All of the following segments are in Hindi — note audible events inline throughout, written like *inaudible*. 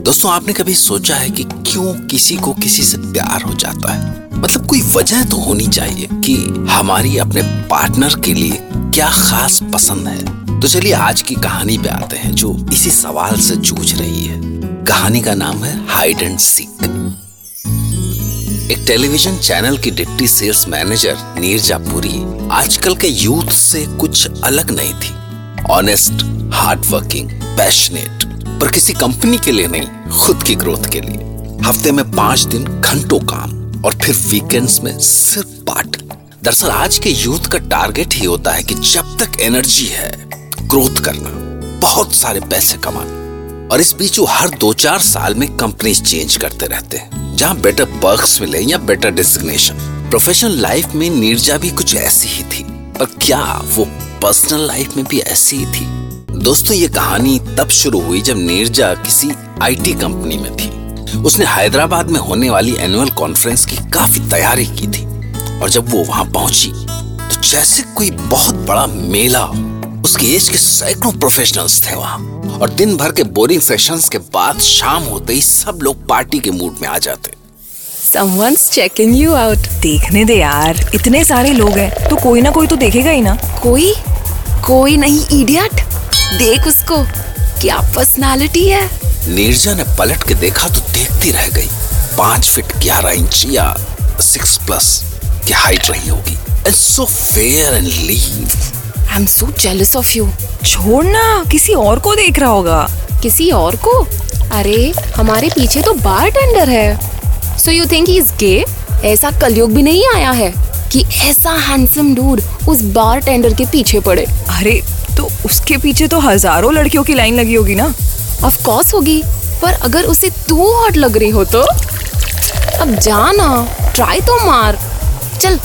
दोस्तों, आपने कभी सोचा है कि क्यों किसी को किसी से प्यार हो जाता है? मतलब कोई वजह तो होनी चाहिए कि हमारी अपने पार्टनर के लिए क्या खास पसंद है? तो चलिए आज की कहानी पे आते हैं जो इसी सवाल से जूझ रही है। कहानी का नाम है हाइड एंड सीक एक टेलीविज़न चैनल की deputy sales manager Neerja Puri आजकल के यूथ से कुछ अलग नहीं थी। ऑनेस्ट हार्ड वर्किंग पैशनेट पर किसी कंपनी के लिए नहीं, खुद की ग्रोथ के लिए। हफ़्ते में पाँच दिन घंटों काम और फिर वीकेंड्स में सिर्फ़ पार्टी दरअसल आज के यूथ का टारगेट ही होता है कि जब तक एनर्जी है ग्रोथ करना, बहुत सारे पैसे कमाना। और इस बीच वो हर दो चार साल में कंपनी चेंज करते रहते हैं, जहाँ बेटर पर्क्स मिले या बेटर डेजिग्नेशन प्रोफेशनल लाइफ में नीरजा भी कुछ ऐसी ही थी, पर क्या वो पर्सनल लाइफ में भी ऐसी ही थी? दोस्तों ये कहानी तब शुरू हुई जब नीरजा किसी आईटी कंपनी में थी। उसने हैदराबाद में होने वाली एनुअल कॉन्फ्रेंस की काफ़ी तैयारी की थी और जब वो वहाँ पहुँची तो जैसे कोई बहुत बड़ा मेला उसकी एज के सैकड़ों प्रोफेशनल्स थे वहाँ और दिन भर के बोरिंग सेशंस के बाद शाम होते ही सब लोग पार्टी के मूड में आ जाते। Someone's checking you out. देखने दे यार इतने सारे लोग हैं तो कोई ना कोई तो देखेगा ही ना। कोई? कोई नहीं इडियट देख उसको। क्या पर्सनालिटी है? नीरजा ने पलट के देखा तो देखती रह गई। पाँच फीट ग्यारह इंच या सिक्स प्लस की हाइट रही होगी। And so fair and lean I am so jealous of you छोड़ ना किसी और को देख रहा होगा। किसी और को? अरे हमारे पीछे तो बार टेंडर है। So you think is gay ऐसा कलयुग भी नहीं आया है कि ऐसा हैंडसम डूड उस बार टेंडर के पीछे पड़े। अरे तो उसके पीछे तो हज़ारों लड़कियों की लाइन लगी होगी ना। ऑफ़ कोर्स होगी पर अगर उसे तू हॉट लग रही हो तो? अब जा ना ट्राई तो मार। चल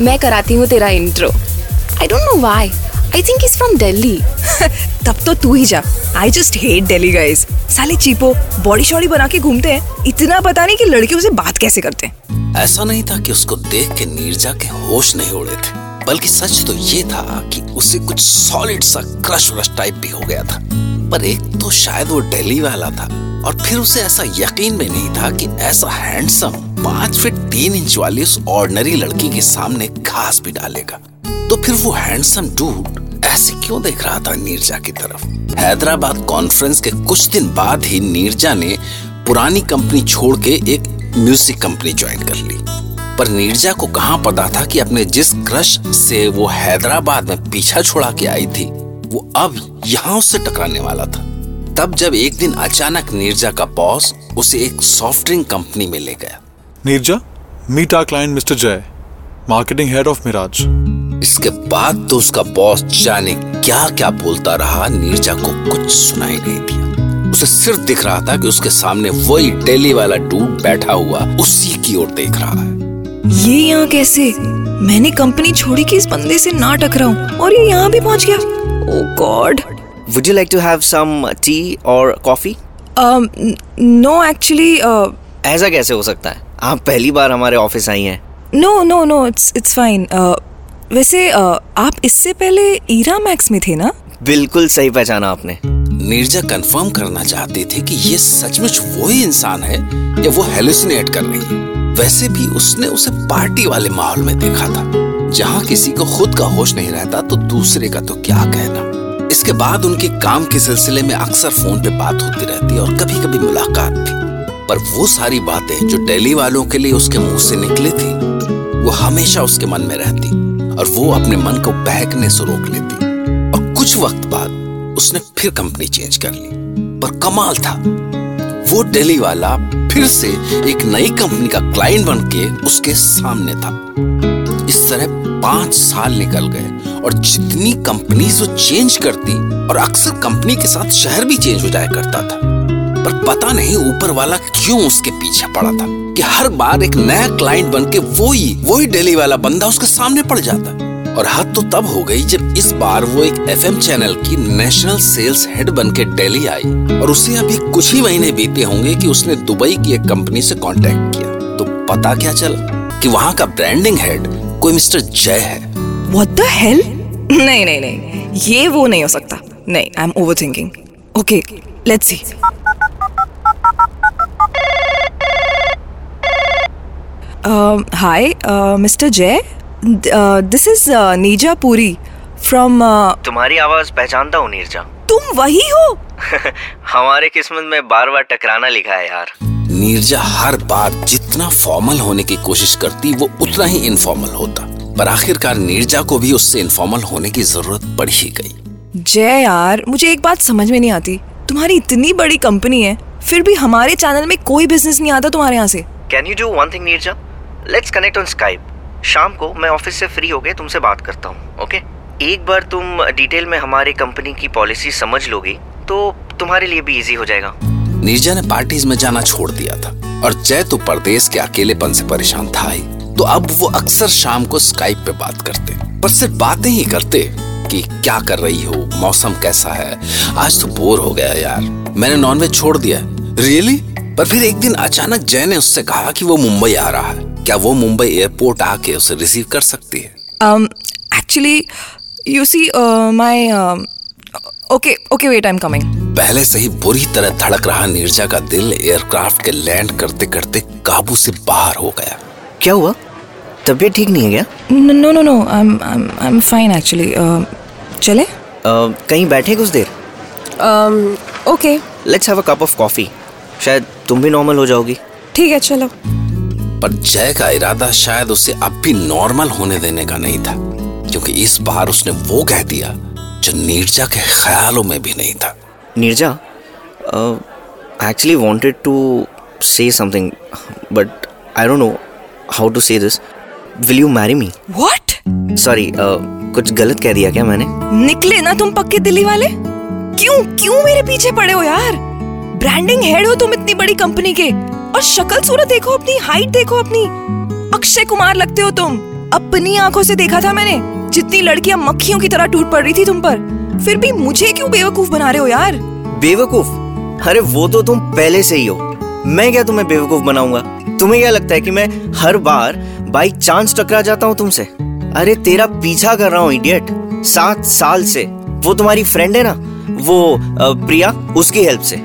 मैं कराती हूँ तेरा intro I don't know why I think is from Delhi तब तो तू ही जा। I just hate Delhi guys साले चीपो बॉडी शॉडी बना के घूमते हैं। इतना पता नहीं कि लड़कियों से बात कैसे करते हैं। ऐसा नहीं था कि उसको देख के नीरजा के होश नहीं उड़े थे। बल्कि सच तो ये था कि उसे कुछ सॉलिड सा क्रश व्रश टाइप भी हो गया था। पर एक तो शायद वो दिल्ली वाला था और फिर उसे ऐसा यकीन भी नहीं था कि ऐसा हैंडसम पाँच फीट तीन इंच वाली उस ऑर्डिनरी लड़की के सामने घास भी डालेगा। तो फिर वो हैंडसम डूड ऐसे क्यों देख रहा था नीरजा की तरफ़? हैदराबाद कॉन्फ्रेंस के कुछ दिन बाद ही नीरजा ने पुरानी कंपनी छोड़ के एक म्यूज़िक कंपनी ज्वाइन कर ली। पर नीरजा को कहाँ पता था कि अपने जिस क्रश से वो हैदराबाद में पीछा छुड़ा के आई थी वो अब यहाँ उससे टकराने वाला था तब जब एक दिन अचानक नीरजा का बॉस उसे एक सॉफ्ट ड्रिंक कंपनी में ले गया Nirja, meet our client Mr. Jay, marketing head of Mirage. इसके बाद तो उसका बॉस जाने क्या क्या बोलता रहा नीरजा को कुछ सुनाई नहीं दिया उसे सिर्फ़ दिख रहा था कि उसके सामने वही डेली वाला डूड बैठा हुआ उसी की ओर देख रहा है ये यहाँ कैसे? मैंने कंपनी छोड़ी कि इस बंदे से ना टकराऊं और ये यहाँ भी पहुँच गया। ओ god Would you like to have some tea or coffee? No actually ऐसा कैसे हो सकता है? आप पहली बार हमारे ऑफ़िस आई हैं। No no no it's it's fine वैसे uh, आप इससे पहले ईरा मैक्स में थे ना? बिल्कुल सही पहचाना आपने। नीरजा कंफर्म करना चाहती थी कि ये सचमुच वही इंसान है या वो हेलुसिनेट कर रही है। वैसे भी उसने उसे पार्टी वाले माहौल में देखा था। जहाँ किसी को खुद का होश नहीं रहता तो दूसरे का तो क्या कहना? इसके बाद उनके काम के सिलसिले में अक्सर फ़ोन पे बात होती रहती और कभी कभी मुलाकात भी। पर वो सारी बातें जो दिल्ली वालों के लिए उसके मुँह से निकली थी, वो हमेशा उसके मन में रहती और वो अपने मन को बहकने से रोक लेती। और कुछ वक्त बाद उसने फिर कंपनी चेंज कर ली। पर कमाल था। वो दिल्ली वाला फिर से एक नई कंपनी का क्लाइंट बन के उसके सामने था। इस तरह पाँच साल निकल गए और जितनी कंपनी वो चेंज करती और अक्सर कंपनी के साथ शहर भी चेंज हो जाया करता था। पर पता नहीं ऊपर वाला क्यों उसके पीछे पड़ा था कि हर बार एक नया क्लाइंट बन के वही वही डेली वाला बंदा उसके सामने पड़ जाता। और हद तो तब हो गई जब इस बार वो एक एफएम चैनल की नेशनल सेल्स हेड बन के दिल्ली आई और उसे अभी कुछ ही महीने बीते होंगे कि उसने दुबई की एक कंपनी से कांटेक्ट किया। तो पता क्या चला कि वहाँ का ब्रांडिंग हेड कोई मिस्टर जय है। व्हाट द हेल नहीं नहीं नहीं, ये वो नहीं हो सकता। नहीं I am over thinking okay let's see hi mister Jay? This is Neerja Puri from तुम्हारी आवाज़ पहचानता हूँ नीरजा। *laughs* तुम वही हो? हमारे किस्मत में बार बार टकराना लिखा है यार। नीरजा हर बार जितना फॉर्मल होने की कोशिश करती वो उतना ही इनफॉर्मल होता। पर आखिरकार नीरजा को भी उससे इनफॉर्मल होने की ज़रूरत पड़ ही गई। जय यार मुझे एक बात समझ में नहीं आती। तुम्हारी इतनी बड़ी कंपनी है फिर भी हमारे चैनल में कोई बिज़नेस नहीं आता तुम्हारे यहाँ से। Can you do one thing Neerja? Let's connect on Skype शाम को मैं ऑफ़िस से फ्री होके तुमसे बात करता हूँ ओके एक बार तुम डिटेल में हमारी कंपनी की पॉलिसी समझ लोगी तो तुम्हारे लिए भी इजी हो जाएगा। नीरजा ने पार्टीज़ में जाना छोड़ दिया था और जय तो परदेश के अकेलेपन से परेशान था ही। तो अब वो अक्सर शाम को स्काइप पे बात करते, पर सिर्फ़ बातें ही करते कि क्या कर रही हो, मौसम कैसा है। आज तो बोर हो गया यार। मैंने नॉनवेज छोड़ दिया रियली पर फिर एक दिन अचानक जय ने उससे कहा कि वो मुंबई आ रहा है। क्या वो मुंबई एयरपोर्ट आके उसे रिसीव कर सकती है? Um actually you see uh, my um, okay okay wait i'm coming. पहले से ही बुरी तरह धड़क रहा नीरजा का दिल एयरक्राफ्ट के लैंड करते करते काबू से बाहर हो गया। क्या हुआ? तबीयत ठीक नहीं है क्या? No no no no i'm i'm i'm fine actually. Uh, चले? अ, कहीं बैठे कुछ देर? Okay let's have a cup of coffee शायद तुम भी नॉर्मल हो जाओगी। ठीक है चलो। पर जय का इरादा शायद उसे अब भी नॉर्मल होने देने का नहीं था क्योंकि इस बार उसने वो कह दिया जो नीरजा के ख्यालों में भी नहीं था। Neerja actually wanted to say something but I don't know how to say this will you marry me what? Sorry कुछ गलत कह दिया क्या मैंने? निकले ना तुम पक्के दिल्ली वाले? क्यों क्यों मेरे पीछे पड़े हो यार? ब्रांडिंग हेड हो तुम इतनी बड़ी कंपनी के। और शक्ल सूरत देखो अपनी हाइट देखो अपनी। अक्षय कुमार लगते हो तुम। अपनी आँखों से देखा था मैंने, जितनी लड़कियाँ मक्खियों की तरह टूट पड़ रही थी तुम पर। फिर भी मुझे क्यों बेवकूफ़ बना रहे हो यार? बेवकूफ़? अरे वो तो तुम पहले से ही हो। मैं क्या तुम्हें बेवकूफ़ बनाऊँगा? तुम्हें क्या लगता है कि मैं हर बार बाई चांस टकरा जाता हूँ तुमसे? अरे तेरा पीछा कर रहा हूँ इडियट सात साल से। वो तुम्हारी फ्रेंड है ना? वो प्रिया, उसकी हेल्प से।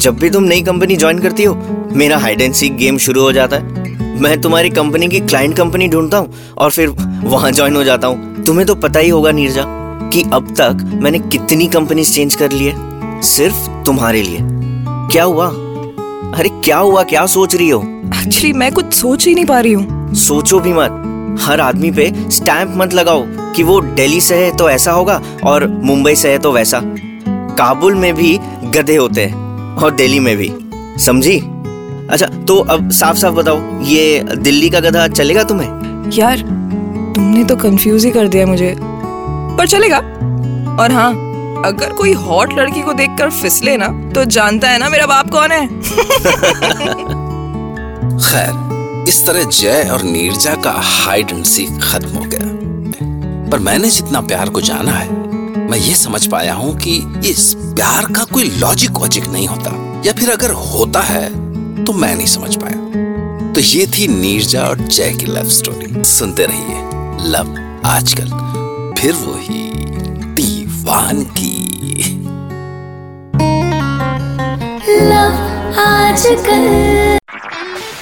जब भी तुम नई कंपनी ज्वाइन करती हो मेरा हाइड एंड सीक गेम शुरू हो जाता है। मैं तुम्हारी कंपनी की क्लाइंट कंपनी ढूंढता हूँ और फिर वहाँ ज्वाइन हो जाता हूँ। तुम्हें तो पता ही होगा नीरजा कि अब तक मैंने कितनी कंपनी चेंज कर ली है सिर्फ़ तुम्हारे लिए। क्या हुआ? अरे क्या हुआ? क्या सोच रही हो? एक्चुअली मैं कुछ सोच ही नहीं पा रही हूँ। सोचो भी मत। हर आदमी पे स्टैंप मत लगाओ कि वो दिल्ली से है तो ऐसा होगा और मुंबई से है तो वैसा। काबुल में भी गधे होते हैं। और दिल्ली में भी। समझी? अच्छा तो अब साफ़ साफ़ बताओ ये दिल्ली का गधा चलेगा तुम्हें? यार तुमने तो कंफ्यूज ही कर दिया मुझे। पर चलेगा। और हाँ अगर कोई हॉट लड़की को देखकर फिसले ना तो जानता है ना मेरा बाप कौन है। *laughs* खैर इस तरह जय और नीरजा का हाइड एंड सीख खत्म हो गया। पर मैंने जितना प्यार को जाना है मैं ये समझ पाया हूँ कि इस प्यार का कोई लॉजिक वॉजिक नहीं होता। या फिर अगर होता है तो मैं नहीं समझ पाया। तो ये थी नीरजा और जय की लव स्टोरी सुनते रहिए लव आजकल, फिर वही दीवानगी